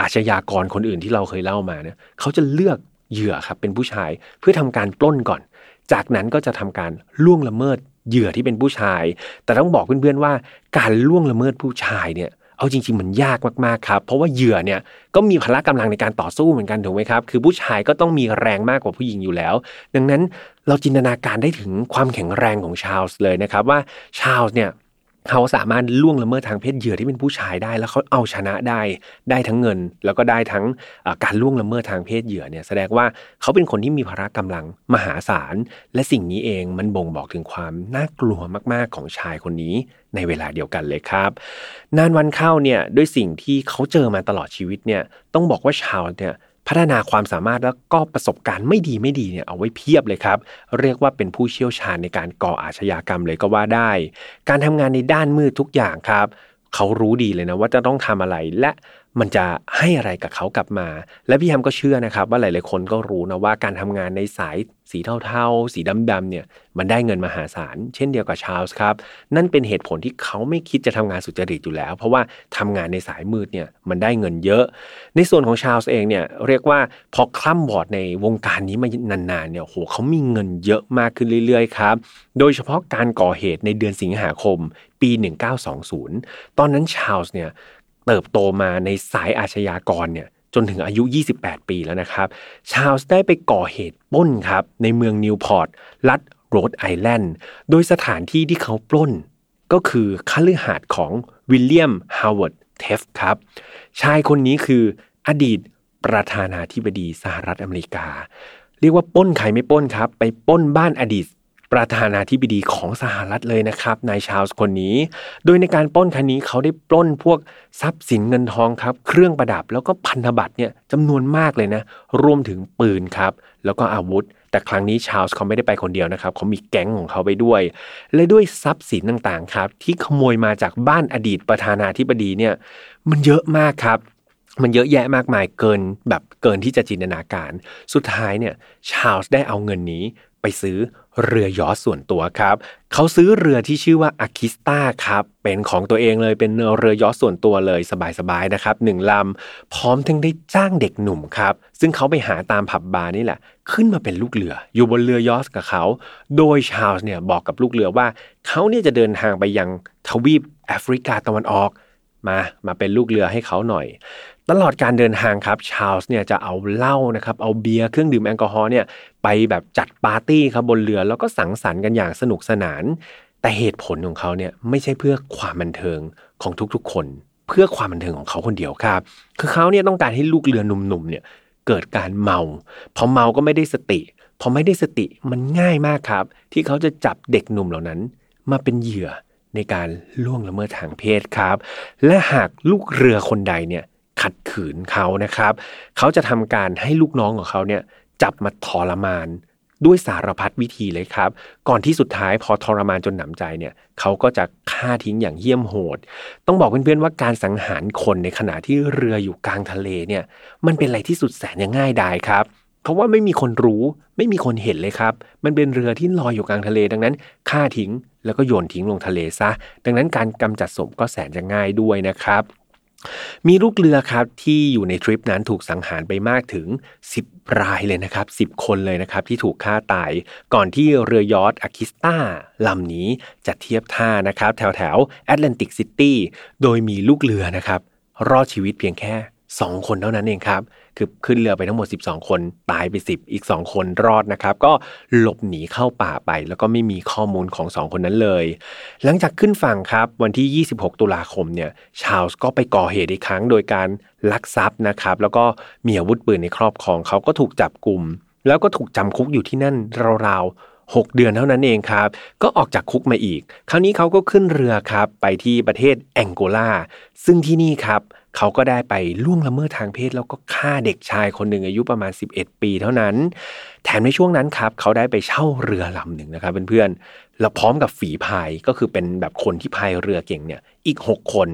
อาชญากรคนอื่นที่เราเคยเล่ามาเนี่ยเขาจะเลือกเหยื่อครับเป็นผู้ชายเพื่อทำการปล้นก่อน จากนั้นก็จะทำการล่วงละเมิด เหยื่อที่เป็นผู้ชาย แต่ต้องบอกเพื่อนๆว่าการล่วงละเมิดผู้ชายเนี่ยเอาจริงๆมันยากมากๆครับ เพราะว่าเหยื่อเนี่ยก็มีพละกำลังในการต่อสู้เหมือนกันถูกไหมครับ คือผู้ชายก็ต้องมีแรงมากกว่าผู้หญิงอยู่แล้ว ดังนั้นเราจินตนาการได้ถึงความแข็งแรงของชาลส์เลยนะครับว่าชาลส์เนี่ย เขาสามารถล่วงละเมิดทางเพศเหยื่อที่เป็นผู้ชายได้ แล้วเขาเอาชนะได้ได้ทั้งเงิน แล้วก็ได้ทั้งการล่วงละเมิดทางเพศเหยื่อเนี่ยแสดงว่าเขาเป็นคนที่มีพละกำลังมหาศาล และสิ่งนี้เองมันบ่งบอกถึงความน่ากลัวมากๆของชายคนนี้ในเวลาเดียวกันเลยครับ นานวันเข้าเนี่ยด้วยสิ่งที่เขาเจอมาตลอดชีวิตเนี่ยต้องบอกว่าชาวเนี่ย พัฒนาความสามารถแล้วก็ประสบการณ์ไม่ดีไม่ดีเนี่ยเอาไว้เพียบเลยครับ เรียกว่าเป็นผู้เชี่ยวชาญในการก่ออาชญากรรมเลยก็ว่าได้ การทำงานในด้านมืดทุกอย่างครับ เขารู้ดีเลยนะว่าจะต้องทำอะไรและ มันจะให้อะไรกับเขากลับมา และพี่แฮมก็เชื่อนะครับ ว่าหลายๆคนก็รู้นะว่าการทำงานในสายสีเทาๆ สีดำๆเนี่ยมันได้เงินมหาศาล เช่นเดียวกับชาลส์ครับ นั่นเป็นเหตุผลที่เขาไม่คิดจะทำงานสุจริตอยู่แล้ว เพราะว่าทำงานในสายมืดเนี่ยมันได้เงินเยอะ ในส่วนของชาลส์เองเนี่ยเรียกว่าพอคล่ำบอดในวงการนี้มานานๆเนี่ยโหเขามีเงินเยอะมากขึ้นเรื่อยๆครับโดยเฉพาะการก่อเหตุในเดือนสิงหาคมปี 1920 ตอนนั้นชาลส์เนี่ย เติบโตมาในสายอาชญากรเนี่ยจนถึงอายุ 28 ปีแล้วนะครับ ชาลส์ได้ไปก่อเหตุปล้นครับ ในเมืองนิวพอร์ต รัฐโรดไอแลนด์ โดยสถานที่ที่เขาปล้น ก็คือคฤหาสน์ของวิลเลียมฮาวเวิร์ดแทฟต์ครับ ชายคนนี้คืออดีตประธานาธิบดีสหรัฐอเมริกา เรียกว่าปล้นใครไม่ปล้นครับ ไปป้นบ้านอดีต ประธานาธิบดีของสหรัฐเลยนะครับนายชาลส์คนนี้ โดยในการปล้นครั้งนี้เขาได้ปล้นพวกทรัพย์สินเงินทองครับ เครื่องประดับแล้วก็พันธบัตรเนี่ยจำนวนมากเลยนะ รวมถึงปืนครับ แล้วก็อาวุธ แต่ครั้งนี้ชาลส์เขาไม่ได้ไปคนเดียวนะครับเขามีแก๊งของเขาไปด้วย และด้วยทรัพย์สินต่างๆครับ ที่ขโมยมาจากบ้านอดีตประธานาธิบดีเนี่ยมันเยอะมากครับมันเยอะแยะมากมายเกินแบบเกินที่จะจินตนาการ สุดท้ายเนี่ยชาลส์ได้เอาเงินนี้ไปซื้อ เรือยอส่วนตัวครับเขาซื้อเรือที่ชื่อว่าอาคิสตาครับเป็นของตัวเองเลยเป็นเรือยอส่วนตัวเลยสบายๆนะครับหนึ่งลำพร้อมทั้งได้จ้างเด็กหนุ่มครับซึ่งเขาไปหาตามผับบาร์นี่แหละ ขึ้นมาเป็นลูกเรือ อยู่บนเรือยอสกับเขา โดยชาลส์เนี่ยบอกกับลูกเรือว่าเขาเนี่ยจะเดินทางไปยังทวีปแอฟริกาตะวันออกมา มาเป็นลูกเรือให้เขาหน่อย ตลอดการเดินทางครับชาลส์เนี่ยจะเอาเหล้านะครับเอาเบียร์เครื่องดื่มแอลกอฮอล์เนี่ยไปแบบจัดปาร์ตี้ครับบนเรือแล้วก็สังสรรค์กันอย่างสนุกสนาน แต่เหตุผลของเขาเนี่ยไม่ใช่เพื่อความบันเทิงของทุกๆคน เพื่อความบันเทิงของเขาคนเดียวครับ คือเขาเนี่ยต้องการให้ลูกเรือหนุ่มๆเนี่ยเกิดการเมาพอเมาก็ไม่ได้สติพอไม่ได้สติมันง่ายมากครับ ที่เขาจะจับเด็กหนุ่มเหล่านั้น มาเป็นเหยื่อในการล่วงละเมิดทางเพศครับ และหากลูกเรือคนใดเนี่ย ขัดขืนเขานะครับ เขาจะทำการให้ลูกน้องของเขาเนี่ยจับมาทรมานด้วยสารพัดวิธีเลยครับ ก่อนที่สุดท้ายพอทรมานจนหนำใจเนี่ยเขาก็จะฆ่าทิ้งอย่างเยี่ยมโหด ต้องบอกเพื่อนๆว่าการสังหารคนในขณะที่เรืออยู่กลางทะเลเนี่ย มันเป็นอะไรที่สุดแสนจะง่ายดายครับเพราะว่าไม่มีคนรู้ไม่มีคนเห็นเลยครับ มันเป็นเรือที่ลอยอยู่กลางทะเล ดังนั้นฆ่าทิ้งแล้วก็โยนทิ้งลงทะเลซะ ดังนั้นการกำจัดศพก็แสนจะง่ายด้วยนะครับ มีลูกเรือครับที่อยู่ในทริปนั้นถูกสังหารไปมากถึง 10 รายเลยนะครับ 10 คนเลยนะครับที่ถูกฆ่าตาย ก่อนที่เรือยอชต์อะคิสตาลำนี้จะเทียบท่านะครับ แถวแถวแอตแลนติกซิตี้โดยมีลูกเรือนะครับ รอดชีวิตเพียงแค่ 2 คนเท่านั้นเองครับ คือขึ้นเรือไปทั้งหมด 12 คนตายไป 10 อีก 2 คนรอดนะครับ ก็หลบหนีเข้าป่าไป แล้วก็ไม่มีข้อมูลของ 2 คนนั้นเลย หลังจากขึ้นฝั่งครับวันที่ 26 ตุลาคมเนี่ยชาลส์ก็ไปก่อเหตุอีกครั้งโดยการลักทรัพย์นะครับแล้วก็มีอาวุธปืนในครอบครองเขาก็ถูกจับกลุ่ม แล้วก็ถูกจำคุกอยู่ที่นั่นราวๆ6 เดือนเท่านั้นเองครับ ก็ออกจากคุกมาอีก คราวนี้เขาก็ขึ้นเรือครับ ไปที่ประเทศแองโกลา ซึ่งที่นี่ครับ เขาก็ได้ไปล่วงละเมิดทางเพศ แล้วก็ฆ่าเด็กชายคนหนึ่งอายุประมาณ 11 ปีเท่านั้น แถมในช่วงนั้นครับ เขาได้ไปเช่าเรือลำหนึ่งนะครับเพื่อนๆแล้วพร้อมกับฝีพายก็คือเป็นแบบคนที่พายเรือเก่งเนี่ยอีก 6 คน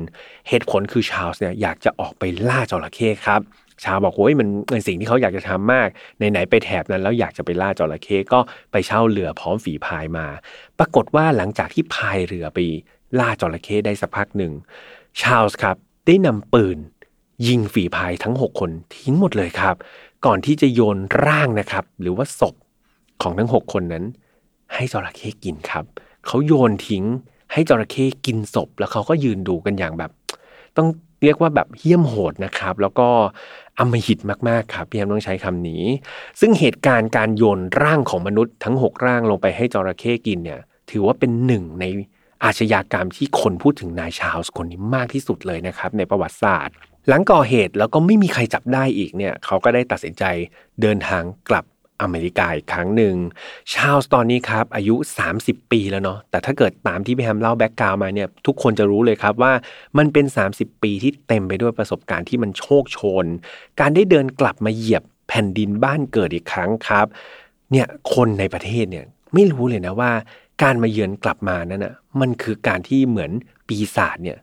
เหตุผลคือชาลส์เนี่ยอยากจะออกไปล่าจระเข้ครับชาวบอกโอ้ยมันเป็นสิ่งที่เขาอยากจะทำมากไหนๆไปแถบนั้นแล้วอยากจะไปล่าจระเข้ก็ไปเช่าเรือพร้อมฝีพายมา ปรากฏว่าหลังจากที่พายเรือไปล่าจระเข้ได้สักพักหนึ่งชาลส์ครับ ได้นำปืน ยิงฝีพายทั้ง 6 คนทิ้งหมดเลยครับ ก่อนที่จะโยนร่างนะครับ หรือว่าศพของทั้ง 6 คนนั้น ให้จระเข้กินครับ เขาโยนทิ้งให้จระเข้กินศพ แล้วเขาก็ยืนดูกันอย่างแบบ ต้องเรียกว่าแบบเหี้ยมโหดนะครับ แล้วก็อำมหิตมากๆครับพี่แอมต้องใช้คำนี้ ซึ่งเหตุการณ์การโยนร่างของมนุษย์ทั้ง 6 ร่างลงไปให้จระเข้กินเนี่ย ถือว่าเป็นหนึ่งใน อาชญากรรมที่คนพูดถึงนายชาลส์คนนี้มากที่สุดเลยนะครับในประวัติศาสตร์ หลังก่อเหตุแล้วก็ไม่มีใครจับได้อีกเนี่ยเขาก็ได้ตัดสินใจเดินทางกลับอเมริกาอีกครั้งหนึ่ง ชาลส์ตอนนี้ครับ อายุ 30 ปีแล้วเนาะ แต่ถ้าเกิดตามที่พี่แฮมเล่าแบ็กกราวมาเนี่ย ทุกคนจะรู้เลยครับว่ามันเป็น 30 ปีที่เต็มไปด้วยประสบการณ์ที่มันโชคโชน การได้เดินกลับมาเหยียบแผ่นดินบ้านเกิดอีกครั้งครับ เนี่ย คนในประเทศเนี่ยไม่รู้เลยนะว่า การมาเยือนกลับมานั้นอะมันคือการที่เหมือนปีศาจเนี่ย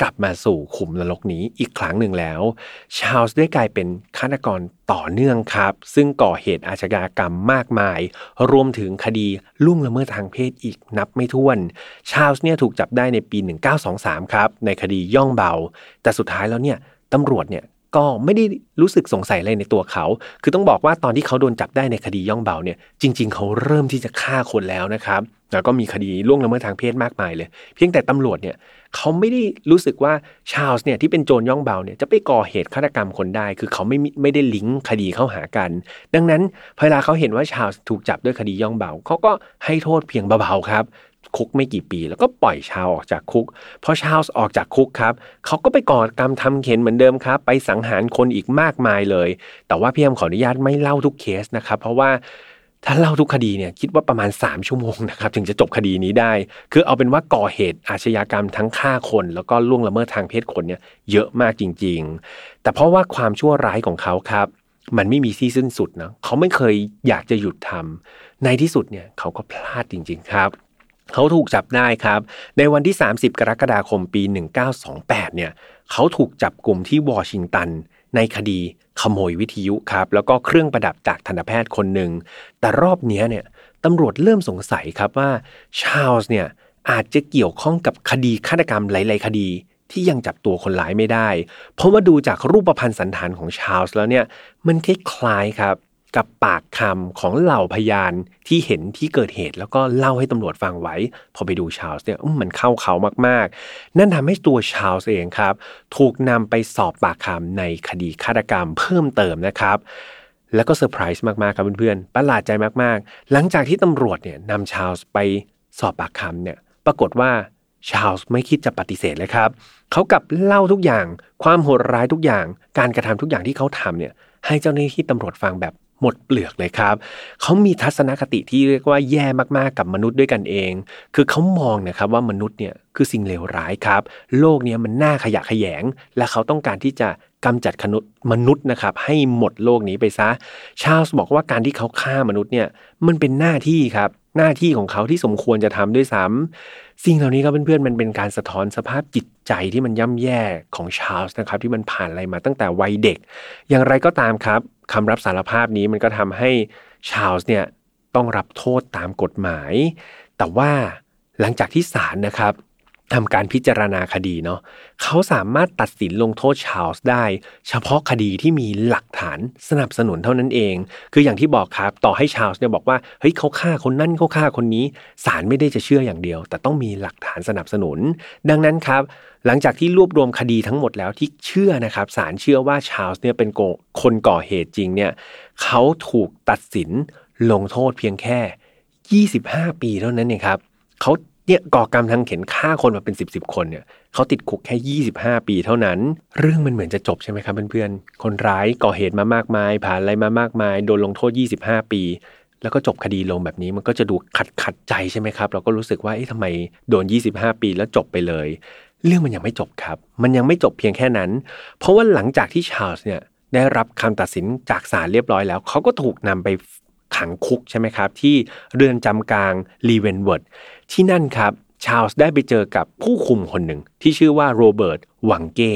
กลับมาสู่ขุมนรกนี้อีกครั้งหนึ่งแล้ว ชาลส์ได้กลายเป็นฆาตกรต่อเนื่องครับ ซึ่งก่อเหตุอาชญากรรมมากมาย รวมถึงคดีล่วงละเมิดทางเพศอีกนับไม่ถ้วน ชาลส์เนี่ยถูกจับได้ในปี 1923 ครับ ในคดีย่องเบา แต่สุดท้ายแล้วเนี่ยตำรวจเนี่ย ก็ไม่ได้รู้สึกสงสัยอะไรในตัวเขา คือต้องบอกว่าตอนที่เขาโดนจับได้ในคดีย่องเบาเนี่ย จริง ๆ เขาเริ่มที่จะฆ่าคนแล้วนะครับ แล้วก็มีคดีล่วงละเมิดทางเพศมากมายเลย เพียงแต่ตำรวจเนี่ยเขาไม่ได้รู้สึกว่าชาลส์เนี่ยที่เป็นโจรย่องเบาเนี่ยจะไปก่อเหตุฆาตกรรมคนได้ คือเขาไม่ไม่ได้ลิงก์คดีเข้าหากัน ดังนั้นเวลาเขาเห็นว่าชาลส์ถูกจับด้วยคดีย่องเบาเขาก็ให้โทษเพียงเบาๆครับ คุกไม่กี่ปี แล้วก็ปล่อยชาวออกจากคุกพอชาวออกจากคุกครับเขาก็ไปก่อกรรมทำเข็นเหมือนเดิมครับ ไปสังหารคนอีกมากมายเลย แต่ว่าพี่แอมขออนุญาตไม่เล่าทุกเคสนะครับ เพราะว่าถ้าเล่าทุกคดีเนี่ยคิดว่าประมาณ 3 ชั่วโมงนะครับถึงจะจบคดีนี้ได้ คือเอาเป็นว่าก่อเหตุอาชญากรรมทั้งฆ่าคน แล้วก็ล่วงละเมิดทางเพศคนเนี่ยเยอะมากจริง ๆ แต่เพราะว่าความชั่วร้ายของเขาครับ มันไม่มีที่สิ้นสุดนะเขาไม่เคยอยากจะหยุดทำในที่สุดเนี่ยเขาก็พลาดจริง ๆ ครับ เขาถูกจับได้ครับ ในวันที่ 30 กรกฎาคมปี 1928 เนี่ยเขาถูกจับกลุ่มที่วอชิงตัน ในคดีขโมยวิทยุครับ แล้วก็เครื่องประดับจากทันตแพทย์คนหนึ่ง แต่รอบนี้เนี่ยตำรวจเริ่มสงสัยครับว่าชาลส์เนี่ยอาจจะเกี่ยวข้องกับคดีฆาตกรรมหลาย ๆ คดีที่ยังจับตัวคนร้ายไม่ได้ เพราะว่าดูจากรูปพรรณสันฐานของชาลส์แล้วเนี่ยมันคล้ายๆครับ กับปากคำของเหล่าพยานที่เห็นที่เกิดเหตุ แล้วก็เล่าให้ตำรวจฟังไว้ พอไปดูชาลส์เนี่ยมันเข้าเขามากๆ นั่นทำให้ตัวชาลส์เองครับ ถูกนำไปสอบปากคำในคดีฆาตกรรมเพิ่มเติมนะครับ แล้วก็เซอร์ไพรส์มากๆครับเพื่อนๆประหลาดใจมากๆ หลังจากที่ตำรวจเนี่ยนำชาลส์ไปสอบปากคำเนี่ย ปรากฏว่าชาลส์ไม่คิดจะปฏิเสธเลยครับ เขากลับเล่าทุกอย่าง ความโหดร้ายทุกอย่าง การกระทำทุกอย่างที่เขาทำเนี่ย ให้เจ้าหน้าที่ตำรวจฟังแบบ หมดเปลือกเลยครับเขามีทัศนคติที่เรียกว่าแย่มากๆกับมนุษย์ด้วยกันเอง คือเขามองนะครับว่ามนุษย์เนี่ยคือสิ่งเลวร้ายครับ โลกนี้มันน่าขยะขยง และเขาต้องการที่จะกำจัดมนุษย์นะครับ ให้หมดโลกนี้ไปซะ ชาลส์บอกว่าการที่เขาฆ่ามนุษย์เนี่ยมันเป็นหน้าที่ครับ หน้าที่ของเขาที่สมควรจะทำด้วยซ้ำสิ่งเหล่านี้ครับเพื่อนๆมันเป็นการสะท้อนสภาพจิตใจที่มันย่ำแย่ของชาลส์นะครับ ที่มันผ่านอะไรมาตั้งแต่วัยเด็ก อย่างไรก็ตามครับคำรับสารภาพนี้มันก็ทำให้ชาลส์เนี่ยต้องรับโทษตามกฎหมาย แต่ว่าหลังจากที่ศาลนะครับ ทำการพิจารณาคดีเนาะเขาสามารถตัดสินลงโทษชาลส์ได้ เฉพาะคดีที่มีหลักฐานสนับสนุนเท่านั้นเอง คืออย่างที่บอกครับต่อให้ชาลส์เนี่ยบอกว่าเฮ้ยเขาฆ่าคนนั่นเขาฆ่าคนนี้ศาลไม่ได้จะเชื่ออย่างเดียว แต่ต้องมีหลักฐานสนับสนุน ดังนั้นครับหลังจากที่รวบรวมคดีทั้งหมดแล้วที่เชื่อนะครับศาลเชื่อว่าชาลส์เนี่ยเป็นคนก่อเหตุจริงเนี่ยเขาถูกตัดสินลงโทษเพียงแค่ 25 ปีเท่านั้นเองครับเขา เนี่ยก่อกรรมทางเข็นฆ่าคนมาเป็นสิบสิบคนเนี่ยเขาติดคุกแค่25ปีเท่านั้น เรื่องมันเหมือนจะจบใช่ไหมครับเพื่อนๆคนร้ายก่อเหตุมามากมาย ผ่านอะไรมามากมาย โดนลงโทษ25ปี แล้วก็จบคดีลงแบบนี้มันก็จะดูขัดขัดใจใช่ไหมครับ เราก็รู้สึกว่าเอ๊ะทำไมโดน 25 ปีแล้วจบไปเลย เรื่องมันยังไม่จบครับ มันยังไม่จบเพียงแค่นั้น เพราะว่าหลังจากที่ชาร์ลส์เนี่ยได้รับคำตัดสินจากศาลเรียบร้อยแล้วเขาก็ถูกนำไปขังคุกใช่ไหมครับ ที่เรือนจำกลางลีเวนเวิร์ด ที่นั่นครับชาลส์ได้ไปเจอกับผู้คุมคนหนึ่งที่ชื่อว่าโรเบิร์ตวังเก้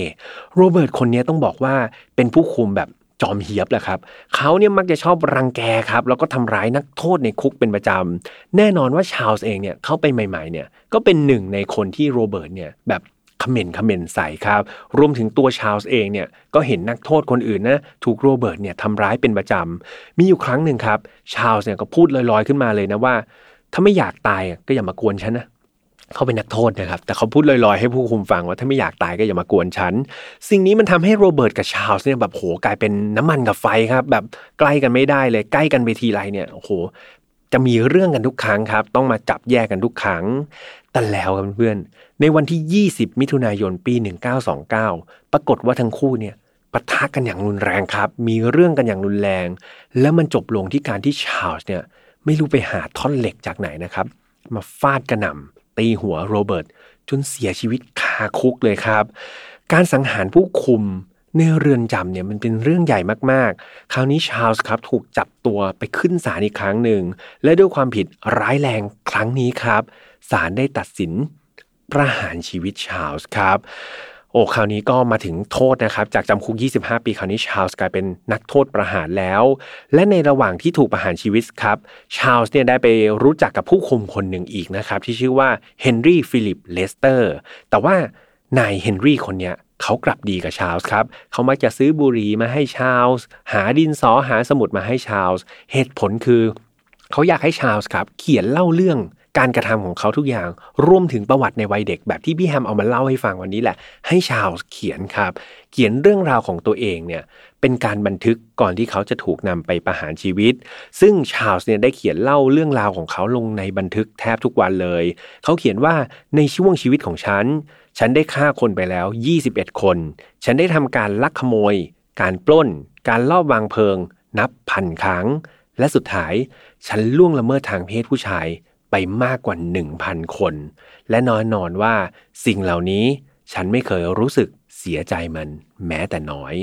โรเบิร์ตคนนี้ต้องบอกว่าเป็นผู้คุมแบบจอมเฮี้ยบแหละครับเขาเนี่ยมักจะชอบรังแกครับแล้วก็ทำร้ายนักโทษในคุกเป็นประจำแน่นอนว่าชาลส์เองเนี่ยเข้าไปใหม่ๆเนี่ยก็เป็นหนึ่งในคนที่โรเบิร์ตเนี่ยแบบเขม่นเขม่นใส่ครับ รวมถึงตัวชาลส์เองเนี่ยก็เห็นนักโทษคนอื่นนะถูกโรเบิร์ตเนี่ยทำร้ายเป็นประจำมีอยู่ครั้งหนึ่งครับ ชาลส์เนี่ยก็พูดลอยๆขึ้นมาเลยนะว่า ถ้าไม่อยากตายก็อย่ามากวนฉันนะเขาเป็นนักโทษนะครับ แต่เขาพูดลอยๆ ให้ผู้คุมฟังว่าถ้าไม่อยากตายก็อย่ามากวนฉัน สิ่งนี้มันทำให้โรเบิร์ตกับชาลส์เนี่ยแบบโหกลายเป็นน้ำมันกับไฟครับ แบบใกล้กันไม่ได้เลยใกล้กันไปทีไรเนี่ยโหจะมีเรื่องกันทุกครั้งครับ ต้องมาจับแยกกันทุกครั้ง แต่แล้วครับเพื่อนในวันที่ 20 มิถุนายนปี 1929 ปรากฏว่าทั้งคู่เนี่ยปะทะกันอย่างรุนแรงครับ มีเรื่องกันอย่างรุนแรง แล้วมันจบลงที่การที่ชาลส์เนี่ย ไม่รู้ไปหาท่อนเหล็กจากไหนนะครับ มาฟาดกระหน่ำตีหัวโรเบิร์ตจนเสียชีวิตคาคุกเลยครับ การสังหารผู้คุมในเรือนจำเนี่ยมันเป็นเรื่องใหญ่มากๆ คราวนี้ชาลส์ครับถูกจับตัวไปขึ้นศาลอีกครั้งหนึ่ง และด้วยความผิดร้ายแรงครั้งนี้ครับศาลได้ตัดสินประหารชีวิตชาลส์ครับ โอ้คราวนี้ก็มาถึงโทษนะครับ จากจำคุก 25 ปี คราวนี้ชาลส์กลายเป็นนักโทษประหารแล้ว และในระหว่างที่ถูกประหารชีวิตครับชาลส์เนี่ยได้ไปรู้จักกับผู้คุมคนหนึ่งอีกนะครับ ที่ชื่อว่าเฮนรี่ฟิลิปเลสเตอร์แต่ว่านายเฮนรี่คนเนี้ยเขากลับดีกับชาลส์ครับ เขามักจะซื้อบุหรี่มาให้ชาลส์หาดินสอหาสมุดมาให้ชาลส์เหตุผลคือ เขาอยากให้ชาลส์ครับ เขียนเล่าเรื่อง การกระทำของเขาทุกอย่างรวมถึงประวัติในวัยเด็กแบบที่พี่แฮมเอามาเล่าให้ฟังวันนี้แหละ ให้ชาลส์เขียนครับ เขียนเรื่องราวของตัวเองเนี่ยเป็นการบันทึกก่อนที่เขาจะถูกนำไปประหารชีวิต ซึ่งชาลส์เนี่ยได้เขียนเล่าเรื่องราวของเขาลงในบันทึกแทบทุกวันเลย เขาเขียนว่าในช่วงชีวิตของฉัน ฉันได้ฆ่าคนไปแล้ว 21 คน ฉันได้ทำการลักขโมย การปล้น การลอบวางเพลิง นับพันครั้ง และสุดท้ายฉันล่วงละเมิดทางเพศผู้ชาย มากกว่า 1,000 คน และนอนนอนว่าสิ่งเหล่านี้ฉันไม่เคยรู้สึกเสียใจมันแม้แต่น้อย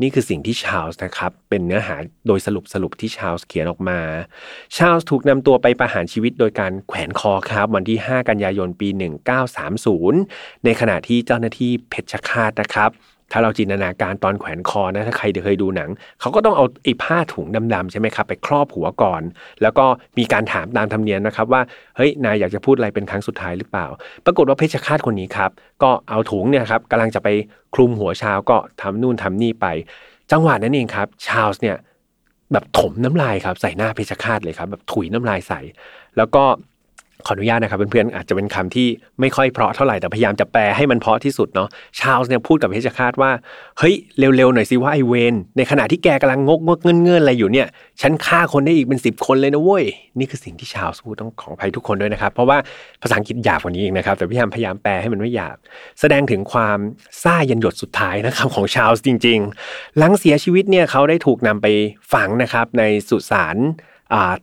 นี่คือสิ่งที่ชาลส์นะครับ เป็นเนื้อหาโดยสรุปสรุปที่ชาลส์เขียนออกมา ชาลส์ถูกนำตัวไปประหารชีวิตโดยการแขวนคอครับ วันที่ 5 กันยายนปี 1930 ในขณะที่เจ้าหน้าที่เพชฌฆาตนะครับ ถ้าเราจินตนาการตอนแขวนคอนะถ้าใครเคยดูหนัง เขาก็ต้องเอาไอ้ผ้าถุงดำๆใช่ไหมครับ ไปครอบหัวก่อน แล้วก็มีการถามตามธรรมเนียมนะครับว่าเฮ้ยนายอยากจะพูดอะไรเป็นครั้งสุดท้ายหรือเปล่า ปรากฏว่าเพชฌฆาตคนนี้ครับก็เอาถุงเนี่ยครับกำลังจะไปคลุมหัวชาวก็ทำนู่นทำนี่ไป จังหวะนั้นเองครับ ชาลส์เนี่ยแบบถมน้ำลายครับใส่หน้าเพชฌฆาตเลยครับแบบถุยน้ำลายใส่ แล้วก็ ขออนุญาตนะครับเพื่อนๆอาจจะเป็นคำที่ไม่ค่อยเพราะเท่าไหร่แต่พยายามจะแปลให้มันเพราะที่สุดเนาะชาลส์เนี่ยพูดกับเพชฌฆาตว่าเฮ้ยเร็วๆหน่อยสิว่าไอเวนในขณะที่แกกำลังงกงกเงินเงินอะไรอยู่เนี่ยฉันฆ่าคนได้อีกเป็นสิบคนเลยนะเว้ยนี่คือสิ่งที่ชาลส์พูดต้องของภัยทุกคนด้วยนะครับเพราะว่าภาษาอังกฤษหยาบกว่านี้เองนะครับแต่พยายามพยายามแปลให้มันไม่หยาบแสดงถึงความซ่ายันหยดสุดท้ายนะครับของชาลส์จริง ๆ หลังเสียชีวิตเนี่ยเขาได้ถูกนำไปฝังนะครับในสุสาน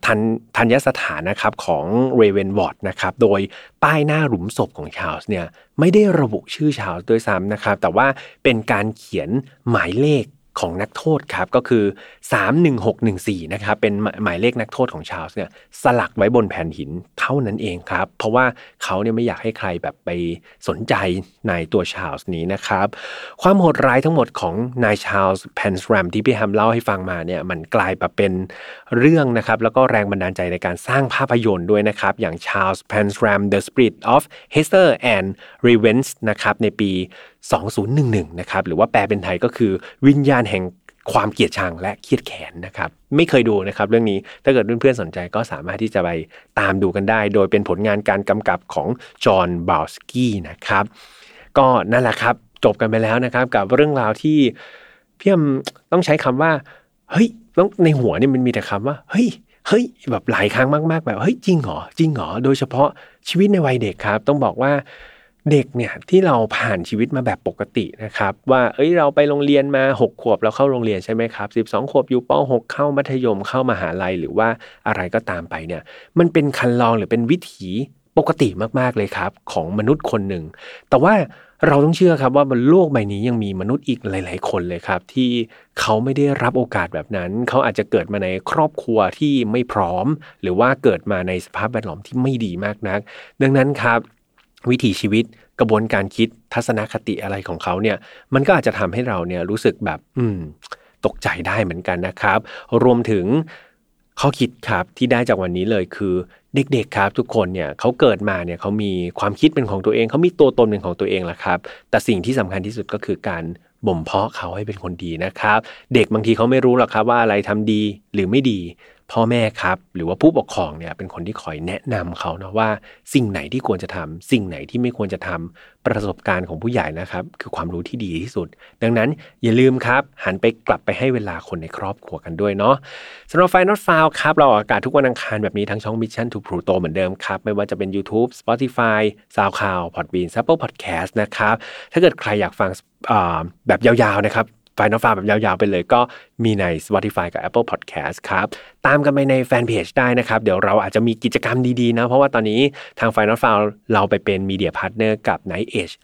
ทันทัญสถานนะครับของเรเวนวอร์ดนะครับโดยป้ายหน้าหลุมศพของชาลส์เนี่ยไม่ได้ระบุชื่อชาลส์ด้วยซ้ำนะครับแต่ว่าเป็นการเขียนหมายเลข ของนักโทษครับก็คือ 31614นะครับเป็นหมายเลขนักโทษของชาลส์เนี่ยสลักไว้บนแผ่นหินเท่านั้นเองครับ เพราะว่าเขาเนี่ยไม่อยากให้ใครแบบไปสนใจในตัวชาลส์นี้นะครับ ความโหดร้ายทั้งหมดของนายชาลส์แพนสแรมที่พี่แฮมเล่าให้ฟังมาเนี่ยมันกลายมาเป็นเรื่องนะครับแล้วก็แรงบันดาลใจในการสร้างภาพยนตร์ด้วยนะครับ อย่าง Charles p a n s r a m The Spirit of Hester and Revenge นะครับในปี2011 นะครับ หรือว่าแปลเป็นไทยก็คือวิญญาณแห่งความเกลียดชังและเครียดแค้นนะครับ ไม่เคยดูนะครับ เรื่องนี้ถ้าเกิดเพื่อนๆสนใจก็สามารถที่จะไปตามดูกันได้ โดยเป็นผลงานการกำกับของจอห์นบาวสกี้นะครับ ก็นั่นแหละครับจบกันไปแล้วนะครับ กับเรื่องราวที่พี่ยมต้องใช้คำว่า เฮ้ยต้องในหัวเนี่ยมันมีแต่คำว่า เฮ้ยเฮ้ยแบบหลายครั้งมากๆ แบบเฮ้ยจริงเหรอจริงเหรอโดยเฉพาะชีวิตในวัยเด็กครับ ต้องบอกว่า เด็กเนี่ยที่เราผ่านชีวิตมาแบบปกตินะครับ ว่าเอ้ยเราไปโรงเรียนมา 6 ขวบเราเข้าโรงเรียนใช่ไหมครับ12 ขวบอยู่ป .6 เข้ามัธยมเข้ามาหาลัยหรือว่าอะไรก็ตามไปเนี่ย มันเป็นคันลองหรือเป็นวิถีปกติมากๆเลยครับ ของมนุษย์คนหนึ่ง แต่ว่าเราต้องเชื่อครับว่าบนโลกใบนี้ยังมีมนุษย์อีกหลาย ๆ คนเลยครับ ที่เขาไม่ได้รับโอกาสแบบนั้น เขาอาจจะเกิดมาในครอบครัวที่ไม่พร้อม หรือว่าเกิดมาในสภาพแวดล้อมที่ไม่ดีมากนัก ดังนั้นครับ วิถีชีวิตกระบวนการคิดทัศนคติอะไรของเขาเนี่ย มันก็อาจจะทำให้เราเนี่ยรู้สึกแบบ อืม ตกใจได้เหมือนกันนะครับ รวมถึงข้อคิดครับที่ได้จากวันนี้เลยคือเด็กๆครับทุกคนเนี่ยเขาเกิดมาเนี่ยเขามีความคิดเป็นของตัวเองเขามีตัวตนเป็นของตัวเองแหละครับ แต่สิ่งที่สำคัญที่สุดก็คือการบ่มเพาะเขาให้เป็นคนดีนะครับ เด็กบางทีเขาไม่รู้หรอกครับว่าอะไรทำดีหรือไม่ดี พ่อแม่ครับ หรือว่าผู้ปกครองเนี่ยเป็นคนที่คอยแนะนำเขาเนาะว่า สิ่งไหนที่ควรจะทำสิ่งไหนที่ไม่ควรจะทำประสบการณ์ของผู้ใหญ่นะครับ คือความรู้ที่ดีที่สุด ดังนั้นอย่าลืมครับ หันไปกลับไปให้เวลาคนในครอบครัวกันด้วยเนาะสำหรับ File Not Found ครับ เราออกอากาศทุกวันอังคารแบบนี้ทั้งช่อง Mission to Pluto เหมือนเดิมครับ ไม่ว่าจะเป็น YouTube Spotify SoundCloud Podbean Apple Podcast นะครับ ถ้าเกิดใครอยากฟังแบบยาวๆนะครับ File Not Found แบบยาวๆไปเลยก็มีใน Spotify กับ Apple Podcast ครับ ตามกันไปในแฟนเพจได้นะครับ เดี๋ยวเราอาจจะมีกิจกรรมดีๆนะ เพราะว่าตอนนี้ทาง File Not Found เราไปเป็น media partner กับ Night Edge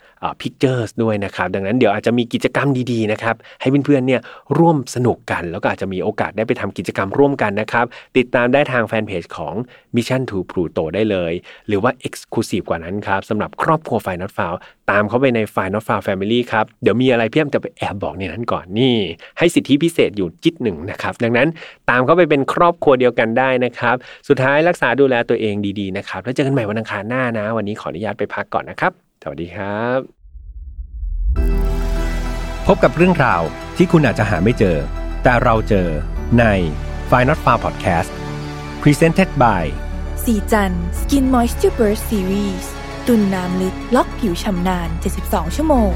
Pictures ด้วยนะครับ ดังนั้นเดี๋ยวอาจจะมีกิจกรรมดีๆนะครับ ให้เพื่อนๆเนี่ยร่วมสนุกกัน แล้วก็อาจจะมีโอกาสได้ไปทำกิจกรรมร่วมกันนะครับ ติดตามได้ทางแฟนเพจของ Mission to Pluto ได้เลย หรือว่า Exclusive กว่านั้นครับสำหรับครอบครัว Final f i l ตามเข้าไปใน Final f i l Family ครับ เดี๋ยวมีอะไรเพี่มจะไปแอบบอกในนั้นก่อนนี่ ให้สิทธิพิเศษอยู่จิตหนึ่งนะครับ ดังนั้นตามเข้าไปเป็นครอบครัวเดียวกันได้นะครับ สุดท้ายรักษาดูแลตัวเองดีๆนะครับ แล้วเจอกันใหม่วันอังคารหน้านะ วันนี้ขออนุญาตไปพักก่อนนะครับ สวัสดีครับ พบกับเรื่องราวที่คุณอาจจะหาไม่เจอ แต่เราเจอใน f i n a l f a r Podcast Presented by สีจัน Skin Moisture Burst Series ตุนน้ำลึกล็อกผิวชำนาน 72 ชั่วโมง